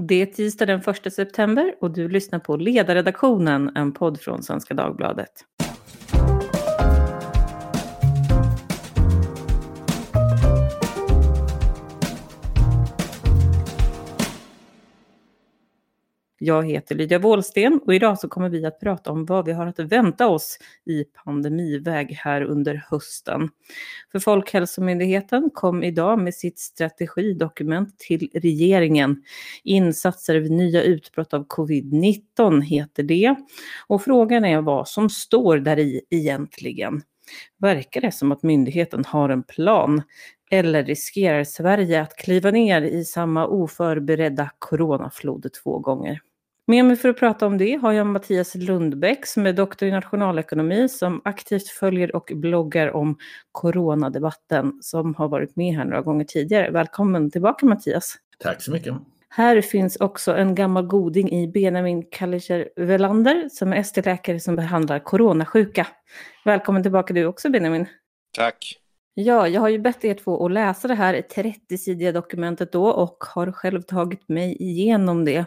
Det är tisdag den 1 september och du lyssnar på Ledarredaktionen, en podd från Svenska Dagbladet. Jag heter Lydia Wåhlsten och idag så kommer vi att prata om vad vi har att vänta oss i pandemiväg här under hösten. För Folkhälsomyndigheten kom idag med sitt strategidokument till regeringen. Insatser vid nya utbrott av covid-19 heter det. Och frågan är vad som står där i egentligen. Verkar det som att myndigheten har en plan? Eller riskerar Sverige att kliva ner i samma oförberedda coronaflod två gånger? Med mig för att prata om det har jag Mattias Lundbäck som är doktor i nationalekonomi som aktivt följer och bloggar om coronadebatten som har varit med här några gånger tidigare. Välkommen tillbaka Mattias. Tack så mycket. Här finns också en gammal goding i Benjamin Kallicher Velander som är ST-läkare som behandlar coronasjuka. Välkommen tillbaka du också Benjamin. Tack. Ja, jag har ju bett er två att läsa det här 30-sidiga dokumentet då och har själv tagit mig igenom det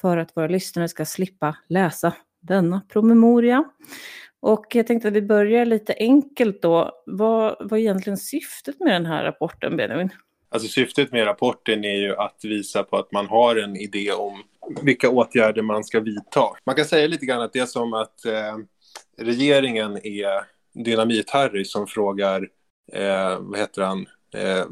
för att våra lyssnare ska slippa läsa denna promemoria. Och jag tänkte att vi börjar lite enkelt då. Vad var egentligen syftet med den här rapporten, Benjamin? Alltså syftet med rapporten är ju att visa på att man har en idé om vilka åtgärder man ska vidta. Man kan säga lite grann att det är som att eh, regeringen är Dynamit-Harry som frågar, eh, vad heter han, eh,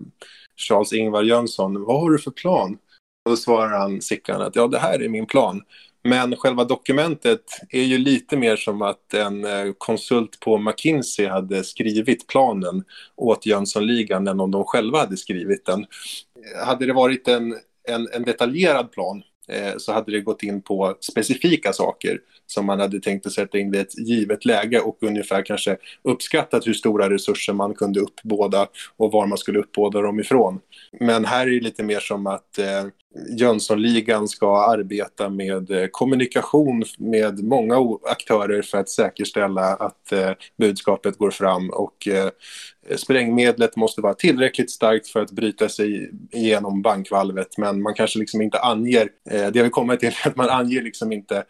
Charles-Ingvar Jönsson, vad har du för plan? Och då svarar han Sickan att ja, det här är min plan. Men själva dokumentet är ju lite mer som att en eh, konsult på McKinsey hade skrivit planen åt Jönssonligan än om de själva hade skrivit den. Hade det varit en, en, en detaljerad plan Eh, så hade det gått in på specifika saker som man hade tänkt att sätta in vid ett givet läge och ungefär kanske uppskattat hur stora resurser man kunde uppbåda och var man skulle uppbåda dem ifrån. Men här är det lite mer som att eh, Jönssonligan ska arbeta med eh, kommunikation med många aktörer för att säkerställa att eh, budskapet går fram. Och eh, sprängmedlet måste vara tillräckligt starkt för att bryta sig igenom bankvalvet. Men man kanske liksom inte anger, det vi vill komma till är att man anger liksom inte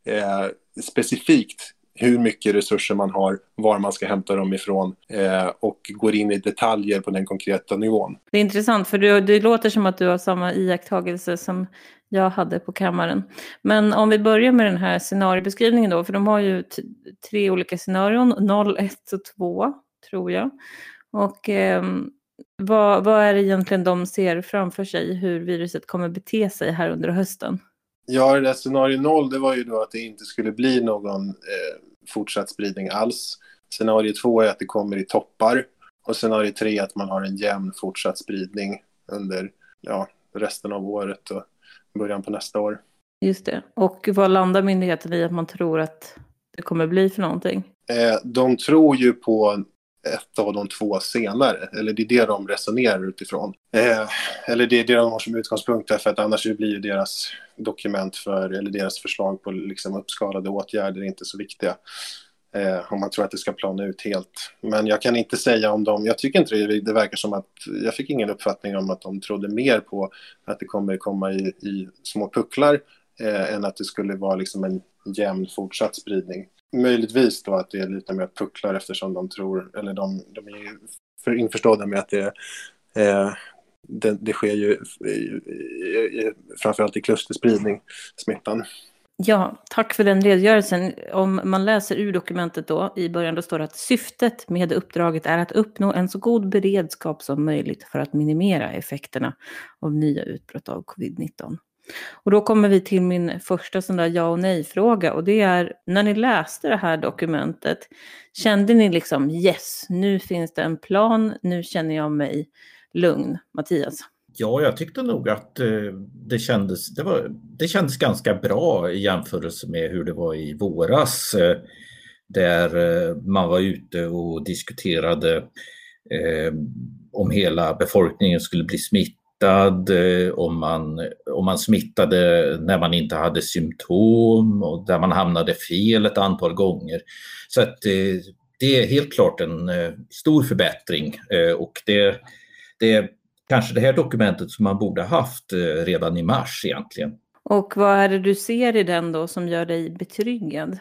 specifikt hur mycket resurser man har, var man ska hämta dem ifrån eh, och går in i detaljer på den konkreta nivån. Det är intressant för du, det låter som att du har samma iakttagelse som jag hade på kammaren. Men om vi börjar med den här scenariebeskrivningen då, för de har ju tre olika scenarion, 0, 1 och 2 tror jag. Och eh, vad, vad är det egentligen de ser framför sig hur viruset kommer bete sig här under hösten? Ja, det där scenario noll, det var ju då att det inte skulle bli någon eh, fortsatt spridning alls. Scenario två är att det kommer i toppar. Och scenario tre att man har en jämn fortsatt spridning under ja, resten av året och början på nästa år. Just det. Och vad landar myndigheten i att man tror att det kommer bli för någonting? Eh, de tror ju på ett av de två senare. Eller det är det de resonerar utifrån. Eh, eller det är det de har som utgångspunkt därför att annars blir deras dokument för, eller deras förslag på liksom uppskalade åtgärder inte så viktiga. Eh, om man tror att det ska plana ut helt. Men jag kan inte säga om de, jag tycker inte det, det verkar som att, jag fick ingen uppfattning om att de trodde mer på att det kommer komma i, i små pucklar eh, än att det skulle vara liksom en jämn fortsatt spridning möjligtvis då att det är lite mer pucklar eftersom de tror, eller de, de är för införstådda med att det, eh, det, det, sker ju eh, eh, framförallt i klusterspridning, smittan. Ja, tack för den redogörelsen. Om man läser ur dokumentet då, i början då står det att syftet med uppdraget är att uppnå en så god beredskap som möjligt för att minimera effekterna av nya utbrott av covid-19. Och då kommer vi till min första sån där ja och nej-fråga och det är när ni läste det här dokumentet, kände ni liksom yes, nu finns det en plan, nu känner jag mig lugn, Mattias? Ja, jag tyckte nog att eh, det kändes, det, var, det kändes ganska bra i jämförelse med hur det var i våras eh, där eh, man var ute och diskuterade om hela befolkningen skulle bli smittad smittad, eh, om man, om man smittade när man inte hade symptom och där man hamnade fel ett antal gånger. Så att eh, det är helt klart en eh, stor förbättring och det, det är kanske det här dokumentet som man borde haft redan i mars egentligen. Och vad är det du ser i den då som gör dig betryggad?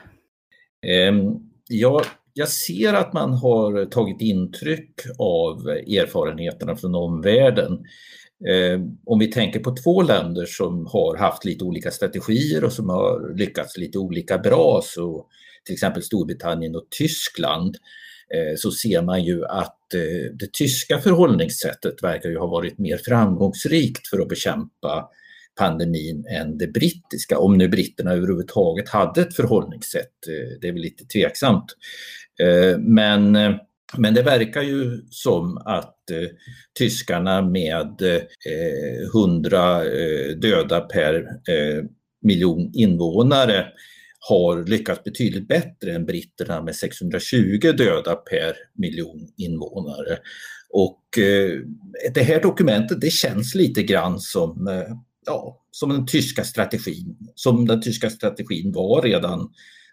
Ehm, jag, jag ser att man har tagit intryck av erfarenheterna från omvärlden. Eh, om vi tänker på två länder som har haft lite olika strategier och som har lyckats lite olika bra, så till exempel Storbritannien och Tyskland, eh, så ser man ju att eh, det tyska förhållningssättet verkar ju ha varit mer framgångsrikt för att bekämpa pandemin än det brittiska. Om nu britterna överhuvudtaget hade ett förhållningssätt, det är väl lite tveksamt. Men, men det verkar ju som att eh, tyskarna med eh, 100 eh, döda per miljon invånare har lyckats betydligt bättre än britterna med 620 döda per miljon invånare. Och det här dokumentet det känns lite grann som ja, som den tyska strategin, som den tyska strategin var redan,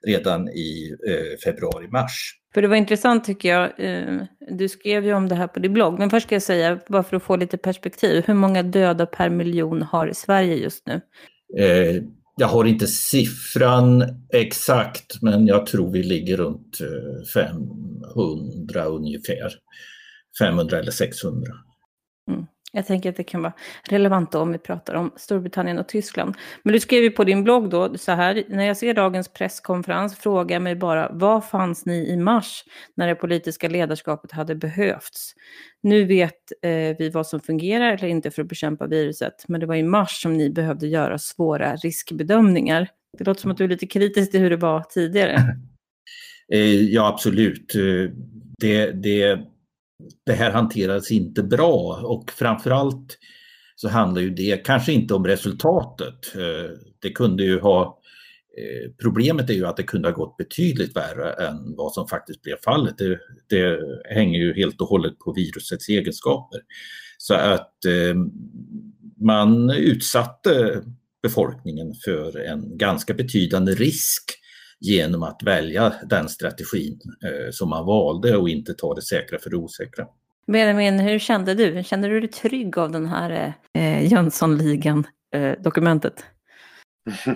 redan i eh, februari-mars. För det var intressant tycker jag, ehm, du skrev ju om det här på din blogg, men först ska jag säga, bara för att få lite perspektiv, hur många döda per miljon har Sverige just nu? Eh, jag har inte siffran exakt, men jag tror vi ligger runt eh, 500 ungefär. 500 eller 600. Jag tänker att det kan vara relevant om vi pratar om Storbritannien och Tyskland. Men du skrev ju på din blogg då så här, när jag ser dagens presskonferens frågar jag mig bara, vad fanns ni i mars när det politiska ledarskapet hade behövts? Nu vet eh, vi vad som fungerar eller inte för att bekämpa viruset, men det var i mars som ni behövde göra svåra riskbedömningar. Det låter som att du är lite kritisk till hur det var tidigare. Eh, ja, absolut. Eh, det, det det här hanterades inte bra och framförallt så handlar ju det kanske inte om resultatet. Eh, det kunde ju ha eh, Problemet är ju att det kunde ha gått betydligt värre än vad som faktiskt blev fallet. Det, det hänger ju helt och hållet på virusets egenskaper. Så att eh, man utsatte befolkningen för en ganska betydande risk genom att välja den strategin eh, som man valde och inte ta det säkra för det osäkra. Benjamin, hur kände du? Kände du dig trygg av den här eh, Jönssonligan-dokumentet? Eh,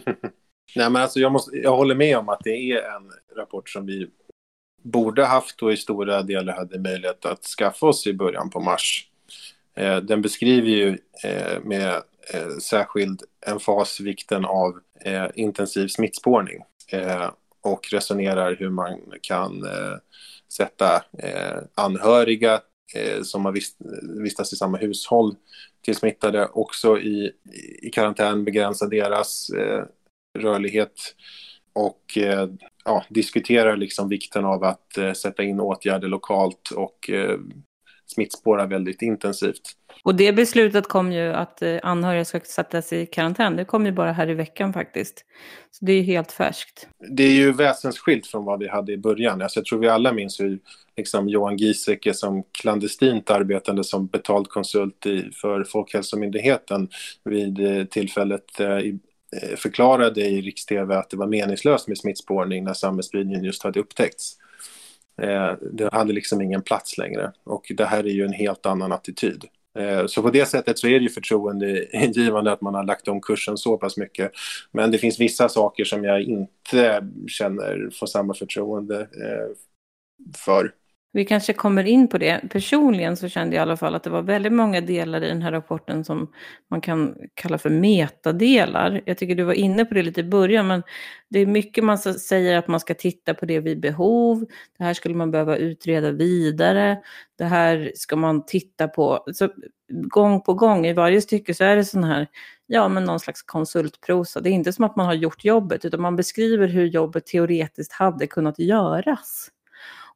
Nej, men alltså jag, måste, jag håller med om att det är en rapport som vi borde haft och i stora delar hade möjlighet att skaffa oss i början på mars. Eh, den beskriver ju eh, med eh, särskild emfas vikten av eh, intensiv smittspårning eh, Eh, och resonerar hur man kan eh, sätta eh, anhöriga eh, som har vist, vistats i samma hushåll till smittade också i, i karantän, begränsa deras eh, rörlighet och eh, ja, diskuterar liksom vikten av att eh, sätta in åtgärder lokalt och eh, smittspåra väldigt intensivt. Och det beslutet kom ju att eh, anhöriga ska sättas i karantän. Det kom ju bara här i veckan faktiskt. Så det är ju helt färskt. Det är ju väsensskilt från vad vi hade i början. Alltså jag tror vi alla minns hur liksom Johan Giesecke som klandestint arbetande som betald konsult i, för Folkhälsomyndigheten vid eh, tillfället eh, förklarade i riks-tv att det var meningslöst med smittspårning när samhällsspridningen just hade upptäckts. Eh, det hade liksom ingen plats längre och det här är ju en helt annan attityd. Eh, så på det sättet så är det ju förtroendeingivande att man har lagt om kursen så pass mycket. Men det finns vissa saker som jag inte känner får samma förtroende eh, för. Vi kanske kommer in på det. Personligen så kände jag i alla fall att det var väldigt många delar i den här rapporten som man kan kalla för metadelar. Jag tycker du var inne på det lite i början, men det är mycket man säger att man ska titta på det vid behov. Det här skulle man behöva utreda vidare. Det här ska man titta på. Så gång på gång i varje stycke så är det sån här, ja men någon slags konsultprosa. Det är inte som att man har gjort jobbet, utan man beskriver hur jobbet teoretiskt hade kunnat göras.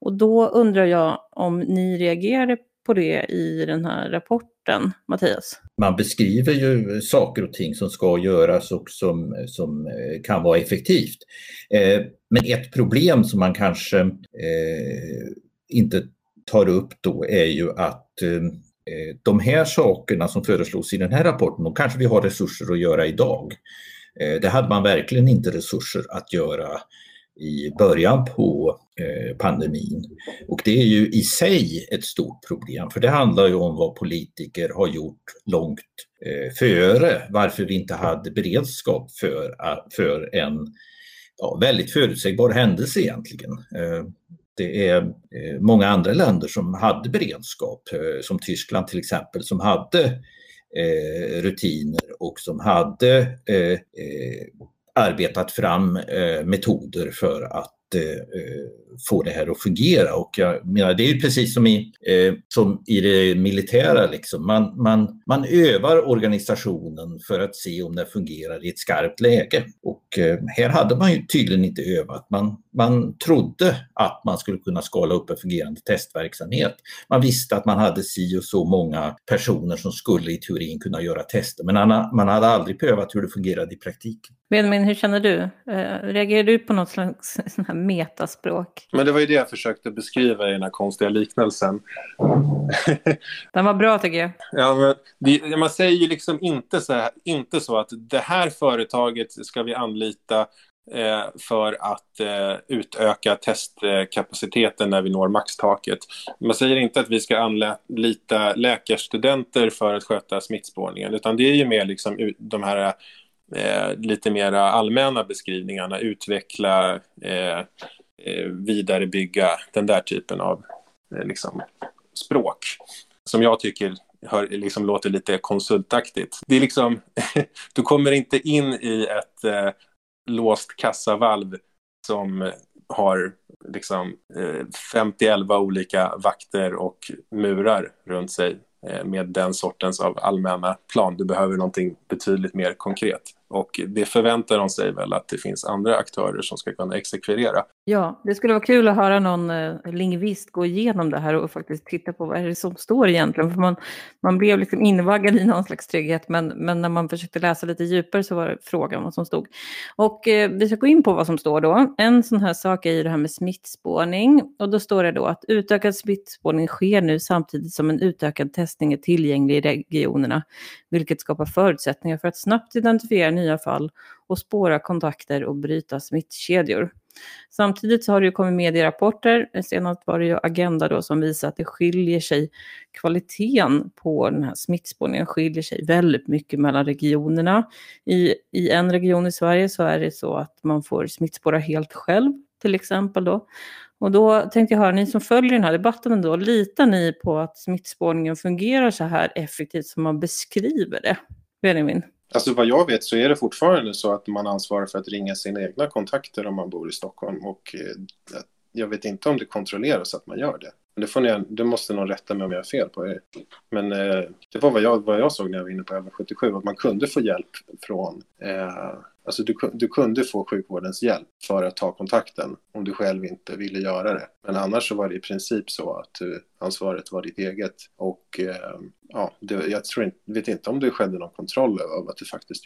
Och då undrar jag om ni reagerade på det i den här rapporten, Mattias? Man beskriver ju saker och ting som ska göras och som, som eh, kan vara effektivt. Eh, men ett problem som man kanske eh, inte tar upp då är ju att eh, eh, de här sakerna som föreslås i den här rapporten, de kanske vi har resurser att göra idag. Det hade man verkligen inte resurser att göra i början på eh, pandemin. Och det är ju i sig ett stort problem för det handlar ju om vad politiker har gjort långt eh, före varför vi inte hade beredskap för, för en ja, väldigt förutsägbar händelse egentligen. Eh, det är många andra länder som hade beredskap, som Tyskland till exempel, som hade rutiner och som hade arbetat fram eh, metoder för att eh, eh, få det här att fungera. Och jag menar, det är ju precis som i, eh, som i det militära, liksom. man, man, man övar organisationen för att se om den fungerar i ett skarpt läge. Och eh, här hade man ju tydligen inte övat. Man, man trodde att man skulle kunna skala upp en fungerande testverksamhet. Man visste att man hade si och så många personer som skulle i teorin kunna göra tester, men man hade aldrig prövat hur det fungerade i praktiken. Benjamin, hur känner du? Eh, reagerar du på något slags metaspråk? Men det var ju det jag försökte beskriva i den här konstiga liknelsen. den var bra tycker jag. Ja, det, man säger ju liksom inte så, här, inte så att det här företaget ska vi anlita eh, för att eh, utöka testkapaciteten när vi når maxtaket. Man säger inte att vi ska anlita läkarstudenter för att sköta smittspårningen, utan det är ju mer liksom de här eh, lite mer allmänna beskrivningarna, utveckla, eh, Eh, vidarebygga den där typen av eh, liksom, språk som jag tycker hör, liksom, låter lite konsultaktigt. Det är liksom, du kommer inte in i ett eh, låst kassavalv som har liksom eh, 50 olika vakter och murar runt sig eh, med den sortens av allmänna plan. Du behöver någonting betydligt mer konkret. Och det förväntar de sig väl att det finns andra aktörer som ska kunna exekvera. Ja, det skulle vara kul att höra någon eh, lingvist gå igenom det här och faktiskt titta på vad är det som står egentligen. För man, man blev liksom invaggad i någon slags trygghet, men, men när man försökte läsa lite djupare så var det frågan vad som stod. Och eh, vi ska gå in på vad som står då. En sån här sak är ju det här med smittspårning. Och då står det då att utökad smittspårning sker nu samtidigt som en utökad testning är tillgänglig i regionerna, vilket skapar förutsättningar för att snabbt identifiera nya fall och spåra kontakter och bryta smittkedjor. Samtidigt så har det ju kommit medierapporter, senast var det ju Agenda då som visar att det skiljer sig, kvaliteten på den här smittspårningen skiljer sig väldigt mycket mellan regionerna. I, I en region i Sverige så är det så att man får smittspåra helt själv, till exempel då. Och då tänkte jag höra, ni som följer den här debatten ändå, litar ni på att smittspårningen fungerar så här effektivt som man beskriver det? Benjamin? Alltså vad jag vet så är det fortfarande så att man ansvarar för att ringa sina egna kontakter om man bor i Stockholm och eh, jag vet inte om det kontrolleras att man gör det. Det, får ni, det måste någon rätta mig om jag har fel på. Det. Men eh, det var vad jag, vad jag såg när jag var inne på 1177, att man kunde få hjälp från eh, Alltså du, du kunde få sjukvårdens hjälp för att ta kontakten om du själv inte ville göra det. Men annars så var det i princip så att du, ansvaret var ditt eget. Och eh, ja, det, jag tror inte, vet inte om det skedde någon kontroll av att det faktiskt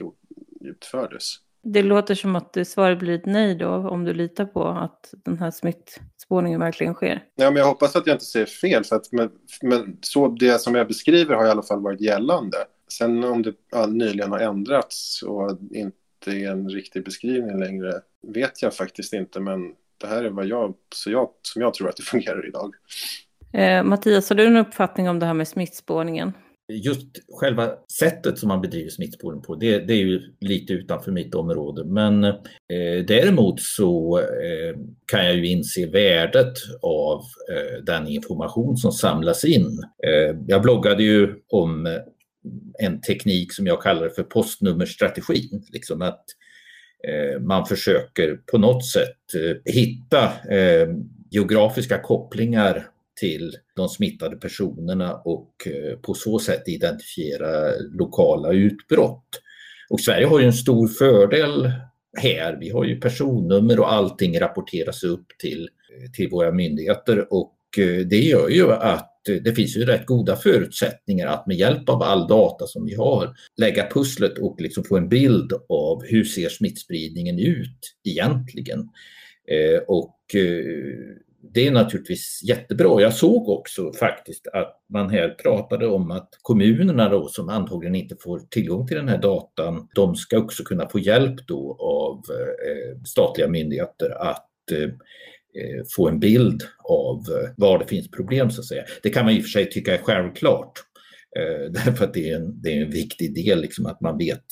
utfördes. Det låter som att svaret blir ett nej då, om du litar på att den här smittspårningen verkligen sker. Ja, men jag hoppas att jag inte säger fel, för att men, men så det som jag beskriver har i alla fall varit gällande. Sen om det ja, nyligen har ändrats och inte är en riktig beskrivning längre vet jag faktiskt inte, men det här är vad jag, så jag, som jag tror att det fungerar idag. Eh, Mattias, har du en uppfattning om det här med smittspårningen? Just själva sättet som man bedriver smittspårning på, det, det är ju lite utanför mitt område. Men eh, däremot så eh, kan jag ju inse värdet av eh, den information som samlas in. Eh, jag bloggade ju om en teknik som jag kallar för postnummerstrategin. Liksom att eh, man försöker på något sätt eh, hitta eh, geografiska kopplingar till de smittade personerna och eh, på så sätt identifiera lokala utbrott. Och Sverige har ju en stor fördel här. Vi har ju personnummer och allting rapporteras upp till, eh, till våra myndigheter och eh, det gör ju att Eh, det finns ju rätt goda förutsättningar att med hjälp av all data som vi har lägga pusslet och liksom få en bild av hur ser smittspridningen ut egentligen. Eh, och eh, det är naturligtvis jättebra. Jag såg också faktiskt att man här pratade om att kommunerna då som antagligen inte får tillgång till den här datan, de ska också kunna få hjälp då av statliga myndigheter att Eh, få en bild av eh, var det finns problem så att säga. Det kan man i och för sig tycka är självklart. Eh, därför att det är en, det är en viktig del liksom att man vet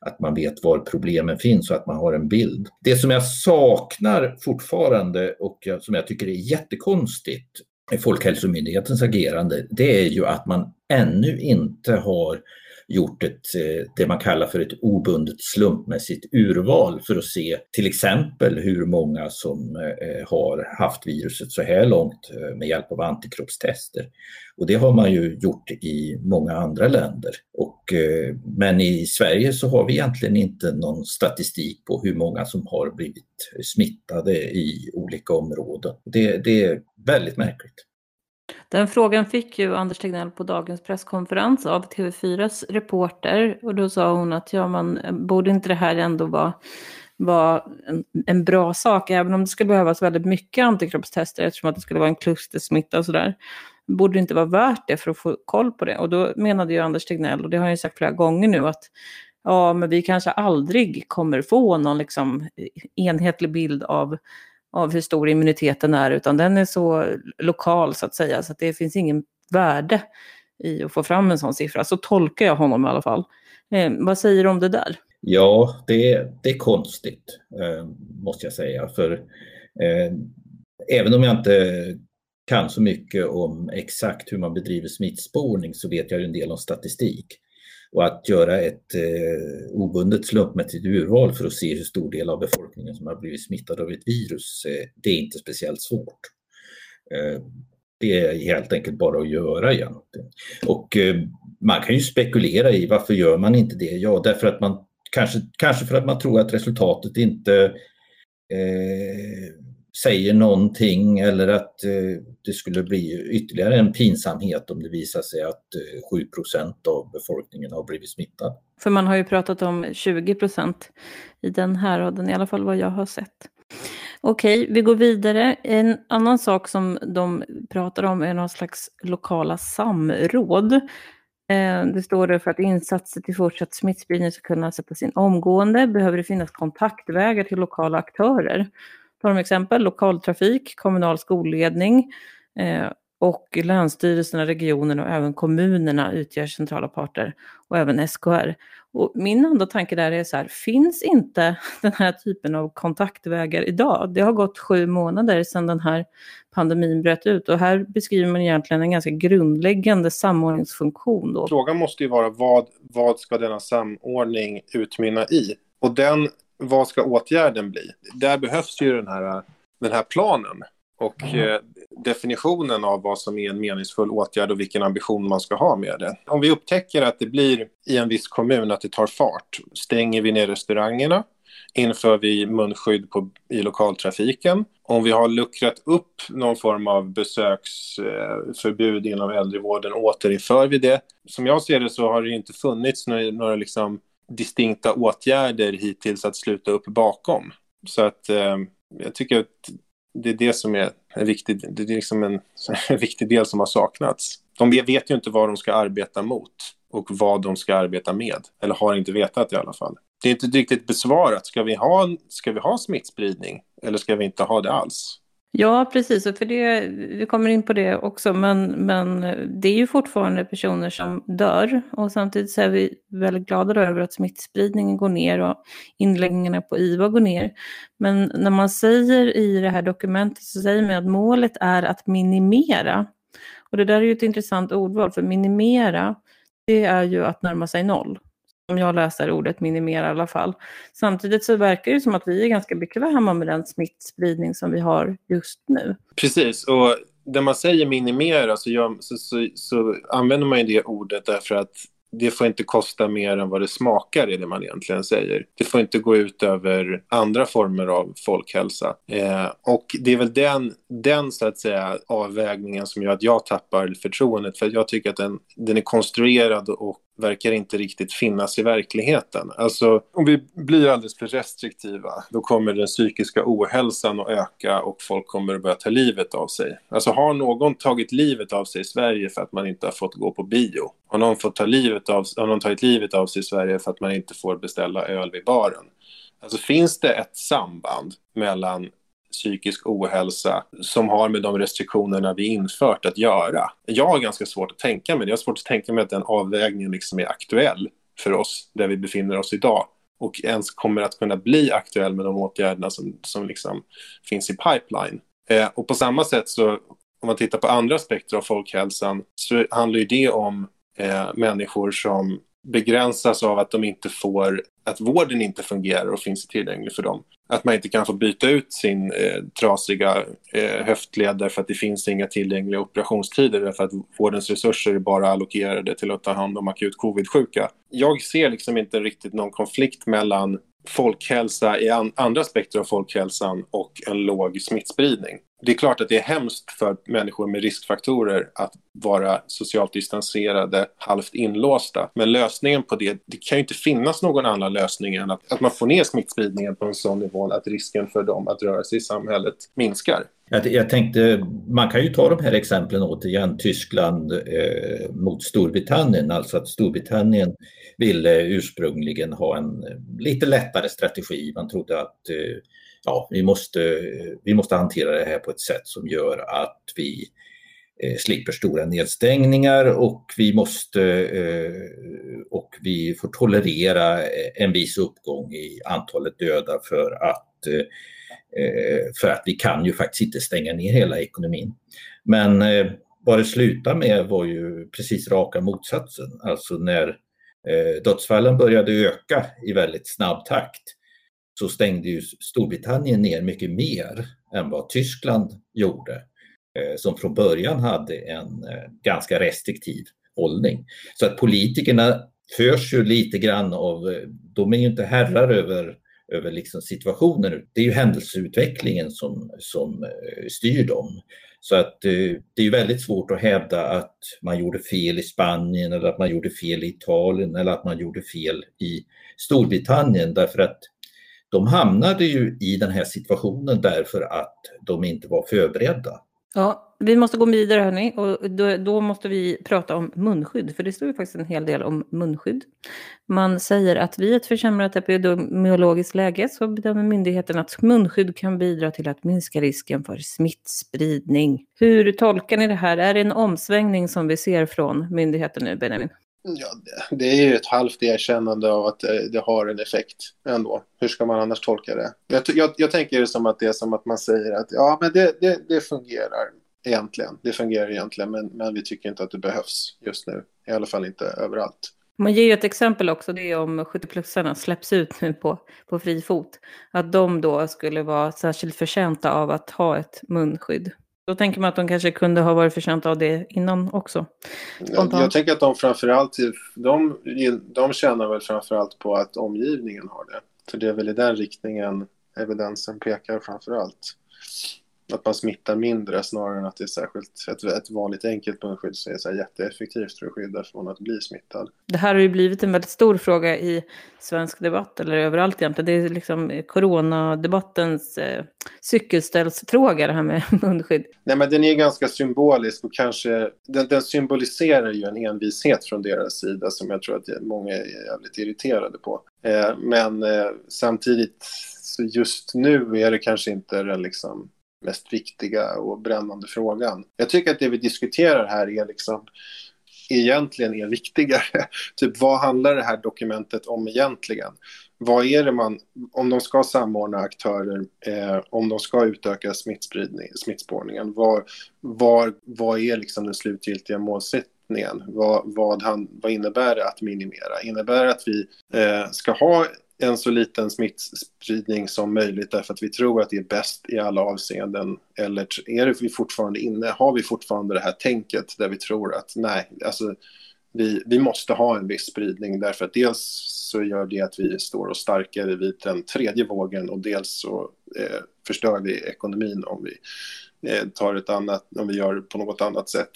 att man vet var problemen finns och att man har en bild. Det som jag saknar fortfarande och som jag tycker är jättekonstigt i Folkhälsomyndighetens agerande, det är ju att man ännu inte har gjort ett, eh, det man kallar för ett obundet slumpmässigt urval för att se till exempel hur många som eh, eh, har haft viruset så här långt med hjälp av antikroppstester. Och det har man ju gjort i många andra länder. Och, men i Sverige så har vi egentligen inte någon statistik på hur många som har blivit smittade i olika områden. Det, det är väldigt märkligt. Den frågan fick ju Anders Tegnell på dagens presskonferens av TV4s reporter och då sa hon att ja, man borde inte det här ändå vara var en, en, bra sak, även om det skulle behövas väldigt mycket antikroppstester eftersom att det skulle vara en klustersmitta och sådär. Borde det inte vara värt det för att få koll på det? Och då menade ju Anders Tegnell, och det har han ju sagt flera gånger nu, att ja, men vi kanske aldrig kommer få någon liksom enhetlig bild av av hur stor immuniteten är, utan den är så lokal så att säga, så att det finns ingen värde i att få fram en sån siffra. Så tolkar jag honom i alla fall. Eh, vad säger du om det där? Ja, det, det är konstigt, eh, måste jag säga. För eh, även om jag inte kan så mycket om exakt hur man bedriver smittspårning så vet jag en del om statistik. Och att göra ett eh, obundet slumpmässigt urval för att se hur stor del av befolkningen som har blivit smittad av ett virus, eh, det är inte speciellt svårt. Eh, det är helt enkelt bara att göra egentligen. Och eh, man kan ju spekulera i varför gör man inte det? Ja, därför att man kanske, kanske för att man tror att resultatet inte eh, säger någonting eller att eh, det skulle bli ytterligare en pinsamhet om det visar sig att eh, 7 av befolkningen har blivit smittad. För man har ju pratat om 20% i den här raden, i alla fall vad jag har sett. Okej, vi går vidare. En annan sak som de pratar om är någon slags lokala samråd. Eh, det står det för att insatser till fortsatt smittspridning ska kunna sättas in omgående behöver det finnas kontaktvägar till lokala aktörer tar de exempel, lokaltrafik, kommunal skolledning eh, och länsstyrelserna, regionerna och även kommunerna utgör centrala parter och även SKR. Och min enda tanke där är så här, finns inte den här typen av kontaktvägar idag? Det har gått sju månader sedan den här pandemin bröt ut och här beskriver man egentligen en ganska grundläggande samordningsfunktion. Då. Frågan måste ju vara vad, vad ska denna samordning utmynna i? Och den vad ska åtgärden bli? Där behövs ju den här, den här planen och mm. eh, definitionen av vad som är en meningsfull åtgärd och vilken ambition man ska ha med det. Om vi upptäcker att det blir i en viss kommun att det tar fart, stänger vi ner restaurangerna? Inför vi munskydd på, i lokaltrafiken? Om vi har luckrat upp någon form av besöksförbud eh, inom äldrevården, återinför vi det? Som jag ser det så har det inte funnits några, några liksom distinkta åtgärder hittills att sluta upp bakom. Så att eh, jag tycker att det är det som är en viktig, det är liksom en, en viktig del som har saknats. De vet ju inte vad de ska arbeta mot och vad de ska arbeta med, eller har inte vetat i alla fall. Det är inte riktigt besvarat. Ska vi ha, ska vi ha smittspridning eller ska vi inte ha det alls? Ja, precis. För det, vi kommer in på det också. Men, men det är ju fortfarande personer som dör. Och samtidigt så är vi väldigt glada över att smittspridningen går ner och inläggningarna på IVA går ner. Men när man säger i det här dokumentet så säger man att målet är att minimera. Och det där är ju ett intressant ordval. För minimera, det är ju att närma sig noll om jag läser ordet minimera i alla fall. Samtidigt så verkar det som att vi är ganska bekväma med den smittspridning som vi har just nu. Precis, och när man säger minimera så, alltså gör, så, så, så använder man ju det ordet därför att det får inte kosta mer än vad det smakar, är det man egentligen säger. Det får inte gå ut över andra former av folkhälsa. Eh, och det är väl den, den så att säga, avvägningen som gör att jag tappar förtroendet. För jag tycker att den, den är konstruerad och verkar inte riktigt finnas i verkligheten. Alltså, om vi blir alldeles för restriktiva, då kommer den psykiska ohälsan att öka och folk kommer att börja ta livet av sig. Alltså, har någon tagit livet av sig i Sverige för att man inte har fått gå på bio? Har någon, fått ta livet av, har någon tagit livet av sig i Sverige för att man inte får beställa öl vid baren? Alltså, finns det ett samband mellan psykisk ohälsa som har med de restriktionerna vi infört att göra. Jag har ganska svårt att tänka mig det. Jag har svårt att tänka mig att den avvägningen liksom är aktuell för oss där vi befinner oss idag och ens kommer att kunna bli aktuell med de åtgärderna som, som liksom finns i pipeline. Eh, och på samma sätt så om man tittar på andra aspekter av folkhälsan så handlar ju det om eh, människor som begränsas av att de inte får, att vården inte fungerar och finns tillgänglig för dem. Att man inte kan få byta ut sin eh, trasiga eh, höftled därför att det finns inga tillgängliga operationstider därför att vårdens resurser är bara allokerade till att ta hand om akut covid-sjuka. Jag ser liksom inte riktigt någon konflikt mellan folkhälsa i an andra aspekter av folkhälsan och en låg smittspridning. Det är klart att det är hemskt för människor med riskfaktorer att vara socialt distanserade, halvt inlåsta. Men lösningen på det, det kan ju inte finnas någon annan lösning än att, att man får ner smittspridningen på en sån nivå att risken för dem att röra sig i samhället minskar. Jag, jag tänkte, man kan ju ta de här exemplen återigen, Tyskland eh, mot Storbritannien, alltså att Storbritannien ville ursprungligen ha en eh, lite lättare strategi. Man trodde att eh, ja, vi, måste, eh, vi måste hantera det här på ett sätt som gör att vi slipper stora nedstängningar och vi måste och vi får tolerera en viss uppgång i antalet döda för att för att vi kan ju faktiskt inte stänga ner hela ekonomin. Men vad det slutade med var ju precis raka motsatsen. Alltså när Eh, dödsfallen började öka i väldigt snabb takt så stängde ju Storbritannien ner mycket mer än vad Tyskland gjorde, eh, som från början hade en eh, ganska restriktiv hållning. Så att politikerna förs ju lite grann av, de är ju inte herrar över, över liksom situationen, det är ju händelseutvecklingen som, som styr dem. Så att eh, det är väldigt svårt att hävda att man gjorde fel i Spanien eller att man gjorde fel i Italien eller att man gjorde fel i Storbritannien därför att de hamnade ju i den här situationen därför att de inte var förberedda. Ja, vi måste gå vidare hörni och då, då, måste vi prata om munskydd, för det står ju faktiskt en hel del om munskydd. Man säger att vid ett försämrat epidemiologiskt läge så bedömer myndigheten att munskydd kan bidra till att minska risken för smittspridning. Hur tolkar ni det här? Är det en omsvängning som vi ser från myndigheten nu, Benjamin? Ja, det är ju ett halvt erkännande av att eh, det har en effekt ändå. Hur ska man annars tolka det? Jag, jag, jag tänker det som att det är som att man säger att ja, men det, det, det fungerar egentligen. Det fungerar egentligen, men, men vi tycker inte att det behövs just nu. I alla fall inte överallt. Man ger ju ett exempel också, det är om 70-plussarna släpps ut nu på, på fri fot. Att de då skulle vara särskilt förtjänta av att ha ett munskydd. Då tänker man att de kanske kunde ha varit förtjänta av det innan också. Jag, jag tänker att de framförallt, de, de tjänar väl framförallt på att omgivningen har det. För det är väl i den riktningen evidensen pekar framförallt att man smittar mindre snarare än att det är särskilt ett, ett vanligt enkelt munskydd som är så jätteeffektivt för att skydda från att bli smittad. Det här har ju blivit en väldigt stor fråga i svensk debatt, eller överallt egentligen. Det är liksom coronadebattens eh, cykelställsfråga det här med munskydd. Nej men den är ganska symbolisk och kanske, den, den symboliserar ju en envishet från deras sida som jag tror att många är jävligt irriterade på. Eh, men eh, samtidigt, så just nu är det kanske inte den liksom mest viktiga och brännande frågan. Jag tycker att det vi diskuterar här är liksom egentligen är viktigare. typ vad handlar det här dokumentet om egentligen? Vad är det man, om de ska samordna aktörer, eh, om de ska utöka smittspridning, smittspårningen, var, var, vad är liksom den slutgiltiga målsättningen? Vad, vad, han, vad innebär det att minimera? Innebär det att vi eh, ska ha en så liten smittspridning som möjligt därför att vi tror att det är bäst i alla avseenden? Eller är det vi fortfarande inne, har vi fortfarande det här tänket där vi tror att nej, alltså vi, vi måste ha en viss spridning därför att dels så gör det att vi står oss starkare vid den tredje vågen och dels så eh, förstör vi ekonomin om vi eh, tar ett annat, om vi gör det på något annat sätt.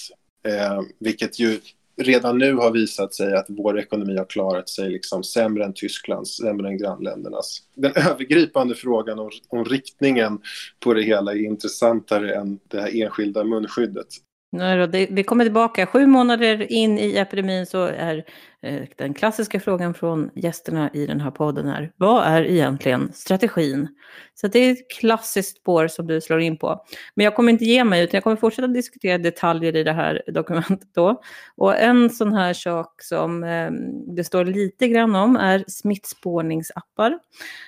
Eh, vilket ju redan nu har visat sig att vår ekonomi har klarat sig liksom sämre än Tysklands, sämre än grannländernas. Den övergripande frågan om, om riktningen på det hela är intressantare än det här enskilda munskyddet. Nej då, det, vi kommer tillbaka. Sju månader in i epidemin så är Eh, den klassiska frågan från gästerna i den här podden är, vad är egentligen strategin? Så det är ett klassiskt spår som du slår in på. Men jag kommer inte ge mig, utan jag kommer fortsätta diskutera detaljer i det här dokumentet då. Och en sån här sak som eh, det står lite grann om är smittspårningsappar.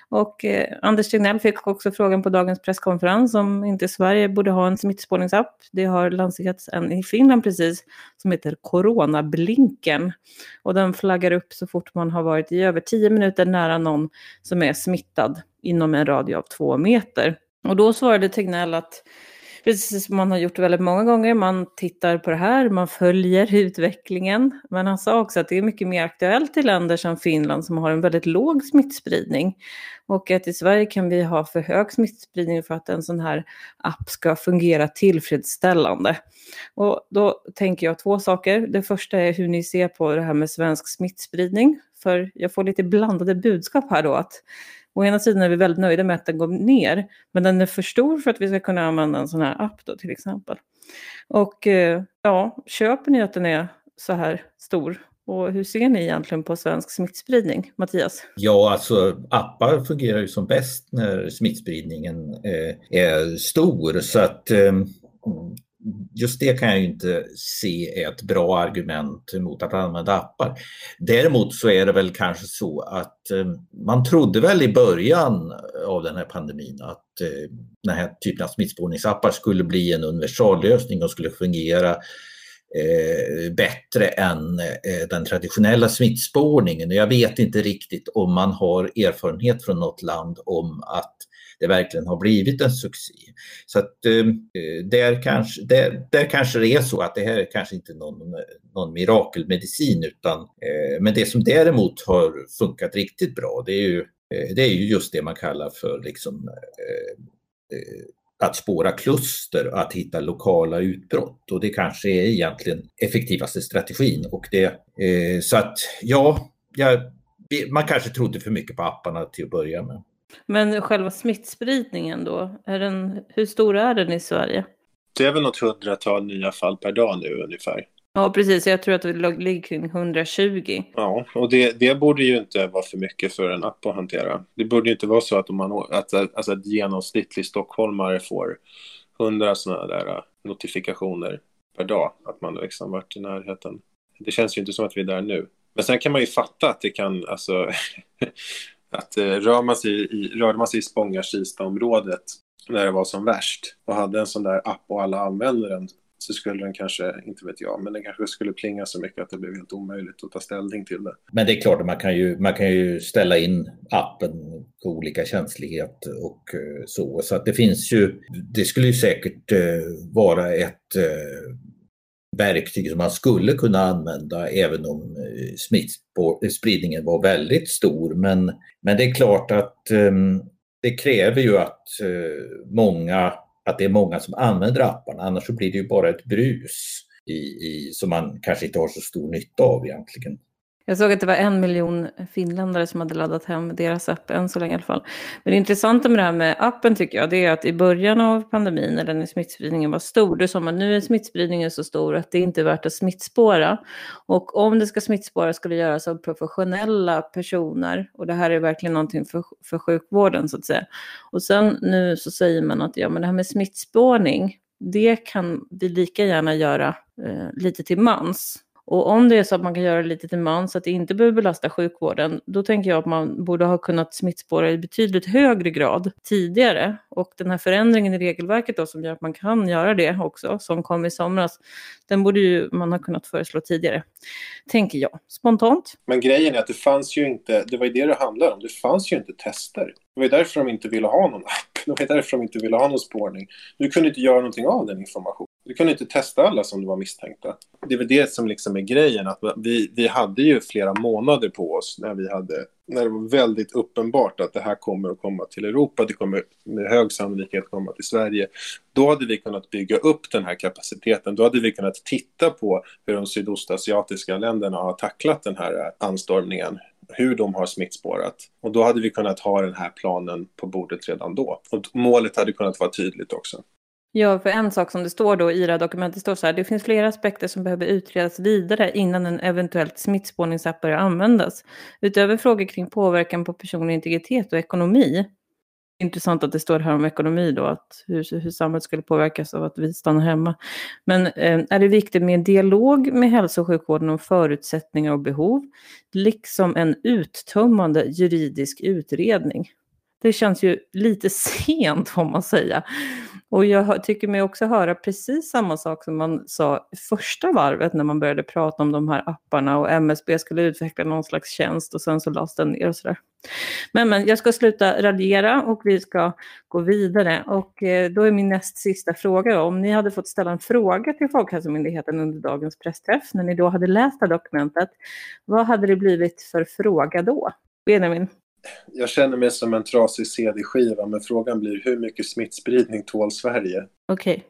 Och eh, Anders Tegnell fick också frågan på dagens presskonferens om inte Sverige borde ha en smittspårningsapp. Det har lanserats en i Finland precis som heter Coronablinken. Och den flaggar upp så fort man har varit i över 10 minuter nära någon som är smittad inom en radie av två meter. Och då svarade Tegnell att precis som man har gjort väldigt många gånger, man tittar på det här, man följer utvecklingen. Men han sa också att det är mycket mer aktuellt i länder som Finland som har en väldigt låg smittspridning. Och att i Sverige kan vi ha för hög smittspridning för att en sån här app ska fungera tillfredsställande. Och då tänker jag två saker. Det första är hur ni ser på det här med svensk smittspridning. För jag får lite blandade budskap här då. att Å ena sidan är vi väldigt nöjda med att den går ner, men den är för stor för att vi ska kunna använda en sån här app då till exempel. Och eh, ja, köper ni att den är så här stor? Och hur ser ni egentligen på svensk smittspridning, Mattias? Ja, alltså appar fungerar ju som bäst när smittspridningen eh, är stor. Så att eh, just det kan jag inte se är ett bra argument mot att använda appar. Däremot så är det väl kanske så att eh, man trodde väl i början av den här pandemin att eh, den här typen av smittspårningsappar skulle bli en universallösning och skulle fungera eh, bättre än eh, den traditionella smittspårningen. Jag vet inte riktigt om man har erfarenhet från något land om att det verkligen har blivit en succé. Så att eh, där, kanske, där, där kanske det är så att det här är kanske inte någon, någon mirakelmedicin utan eh, men det som däremot har funkat riktigt bra det är ju, eh, det är ju just det man kallar för liksom eh, eh, att spåra kluster att hitta lokala utbrott och det kanske är egentligen effektivaste strategin. Och det, eh, så att ja, ja, man kanske trodde för mycket på apparna till att börja med. Men själva smittspridningen då, är den, hur stor är den i Sverige? Det är väl något hundratal nya fall per dag nu ungefär. Ja, precis. Jag tror att det ligger kring 120. Ja, och det, det borde ju inte vara för mycket för en app att hantera. Det borde ju inte vara så att om man, att, alltså att genomsnittlig stockholmare får 100 sådana där notifikationer per dag, att man liksom varit i närheten. Det känns ju inte som att vi är där nu. Men sen kan man ju fatta att det kan, alltså, att eh, rör man sig i, rörde man sig i Spånga-Kista-området när det var som värst och hade en sån där app och alla använde den så skulle den kanske, inte vet jag, men den kanske skulle plinga så mycket att det blev helt omöjligt att ta ställning till det. Men det är klart man kan ju, man kan ju ställa in appen på olika känslighet och eh, så. Så att det finns ju, det skulle ju säkert eh, vara ett eh, verktyg som man skulle kunna använda även om eh, smittspridningen eh, var väldigt stor. Men, men det är klart att um, det kräver ju att uh, många, att det är många som använder apparna, annars så blir det ju bara ett brus i, i, som man kanske inte har så stor nytta av egentligen. Jag såg att det var en miljon finländare som hade laddat hem deras app än så länge i alla fall. Men det intressanta med det här med appen tycker jag, det är att i början av pandemin, eller när smittspridningen var stor, då sa man nu är smittspridningen så stor att det inte är värt att smittspåra. Och om det ska smittspåra ska det göras av professionella personer. Och det här är verkligen någonting för, för sjukvården så att säga. Och sen nu så säger man att ja, men det här med smittspårning, det kan vi lika gärna göra eh, lite till mans. Och om det är så att man kan göra det lite till man så att det inte behöver belasta sjukvården, då tänker jag att man borde ha kunnat smittspåra i betydligt högre grad tidigare. Och den här förändringen i regelverket då som gör att man kan göra det också, som kom i somras, den borde ju man ha kunnat föreslå tidigare, tänker jag, spontant. Men grejen är att det fanns ju inte, det var ju det det handlade om, det fanns ju inte tester. Det var ju därför de inte ville ha någon app. Det var därför de inte ville ha någon spårning. Du kunde inte göra någonting av den informationen. Du kunde inte testa alla som du var misstänkta. Det är väl det som liksom är grejen. Att vi, vi hade ju flera månader på oss när, vi hade, när det var väldigt uppenbart att det här kommer att komma till Europa. Det kommer med hög sannolikhet komma till Sverige. Då hade vi kunnat bygga upp den här kapaciteten. Då hade vi kunnat titta på hur de sydostasiatiska länderna har tacklat den här anstormningen hur de har smittspårat. Och då hade vi kunnat ha den här planen på bordet redan då. Och målet hade kunnat vara tydligt också. Ja, för en sak som det står då i det här dokumentet det står så här, det finns flera aspekter som behöver utredas vidare innan en eventuellt smittspårningsapp börjar användas. Utöver frågor kring påverkan på personlig integritet och ekonomi. Intressant att det står här om ekonomi då, att hur, hur samhället skulle påverkas av att vi stannar hemma. Men eh, är det viktigt med en dialog med hälso och sjukvården om förutsättningar och behov, liksom en uttömmande juridisk utredning. Det känns ju lite sent får man säga. Och jag tycker mig också höra precis samma sak som man sa första varvet när man började prata om de här apparna och MSB skulle utveckla någon slags tjänst och sen så lades den ner och sådär. Men, men jag ska sluta raljera och vi ska gå vidare. Och eh, då är min näst sista fråga, om ni hade fått ställa en fråga till Folkhälsomyndigheten under dagens pressträff, när ni då hade läst det dokumentet, vad hade det blivit för fråga då? Benjamin? Jag känner mig som en trasig CD-skiva, men frågan blir hur mycket smittspridning tål Sverige? Okej. Okay.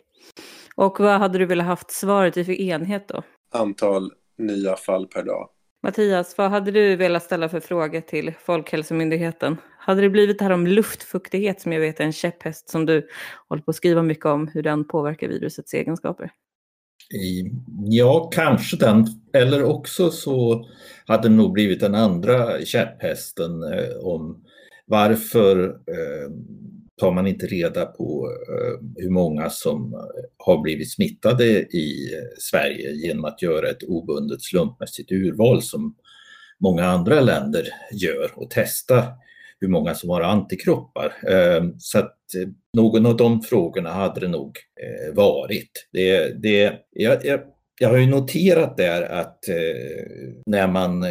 Och vad hade du velat haft svaret i för enhet då? Antal nya fall per dag. Mattias, vad hade du velat ställa för fråga till Folkhälsomyndigheten? Hade det blivit det här om luftfuktighet som jag vet är en käpphäst som du håller på att skriva mycket om, hur den påverkar virusets egenskaper? Ja, kanske den. Eller också så hade det nog blivit den andra käpphästen eh, om varför eh, tar man inte reda på eh, hur många som har blivit smittade i Sverige genom att göra ett obundet slumpmässigt urval som många andra länder gör och testa hur många som har antikroppar. Eh, så att eh, någon av de frågorna hade det nog eh, varit. Det, det, jag, jag, jag har ju noterat där att när man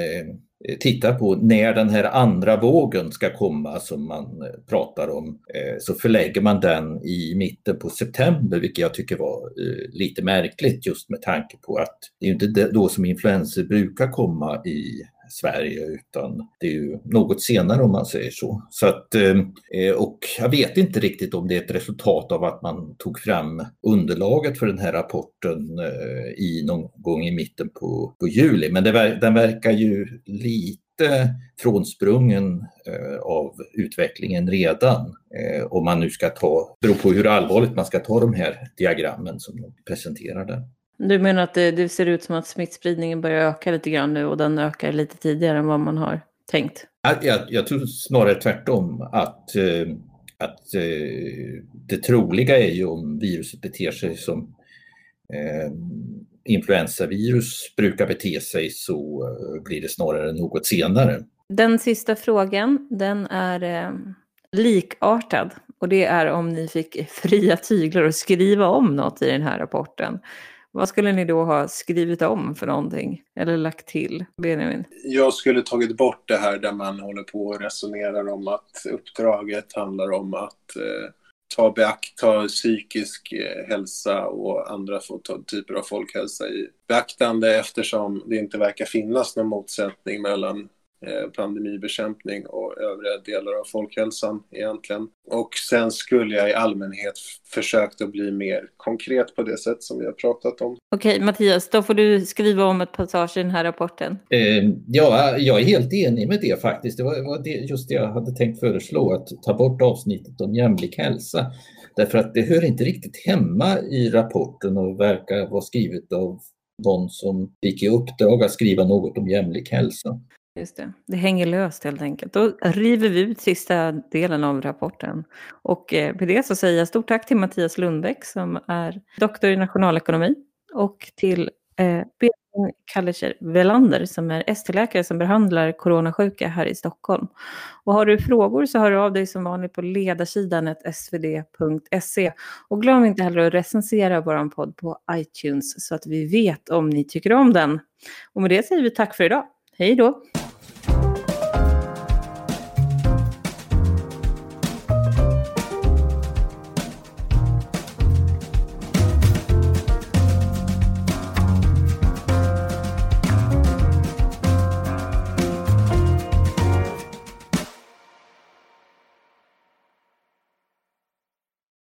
tittar på när den här andra vågen ska komma som man pratar om så förlägger man den i mitten på september vilket jag tycker var lite märkligt just med tanke på att det är inte då som influenser brukar komma i Sverige utan det är ju något senare om man säger så. så att, eh, eh, och jag vet inte riktigt om det är ett resultat av att man tog fram underlaget för den här rapporten eh, i någon gång i mitten på, på juli men det, den verkar ju lite frånsprungen eh, av utvecklingen redan. Om man nu ska ta, beror på hur allvarligt man ska ta de här diagrammen som de presenterar. Du menar att det, det, ser ut som att smittspridningen börjar öka lite grann nu och den ökar lite tidigare än vad man har tänkt? Jag, jag tror snarare tvärtom att, eh, att eh, det troliga är ju om viruset beter sig som eh, influensavirus brukar bete sig så eh, blir det snarare något senare. Den sista frågan den är eh, likartad och det är om ni fick fria tyglar att skriva om något i den här rapporten. Vad skulle ni då ha skrivit om för någonting? Eller lagt till, Benjamin? Jag skulle tagit bort det här där man håller på och resonerar om att uppdraget handlar om att eh, ta, beakta psykisk eh, hälsa och andra typer av folkhälsa i beaktande eftersom det inte verkar finnas någon motsättning mellan pandemibekämpning och övriga delar av folkhälsan egentligen. Och sen skulle jag i allmänhet försökt att bli mer konkret på det sätt som vi har pratat om. Okej, Mattias, då får du skriva om ett passage i den här rapporten. Eh, ja, jag är helt enig med det faktiskt. Det var, var det, just det jag hade tänkt föreslå, att ta bort avsnittet om jämlik hälsa. Därför att det hör inte riktigt hemma i rapporten och verkar vara skrivet av någon som fick i uppdrag att skriva något om jämlik hälsa. Just det. Det hänger löst helt enkelt. Då river vi ut sista delen av rapporten. Och eh, med det så säger jag stort tack till Mattias Lundbäck som är doktor i nationalekonomi och till eh, Benjamin Kallecher Velander som är ST-läkare som behandlar coronasjuka här i Stockholm. Och har du frågor så hör du av dig som vanligt på ledarsidan svd.se. Och glöm inte heller att recensera vår podd på iTunes så att vi vet om ni tycker om den. Och med det säger vi tack för idag. Hej då!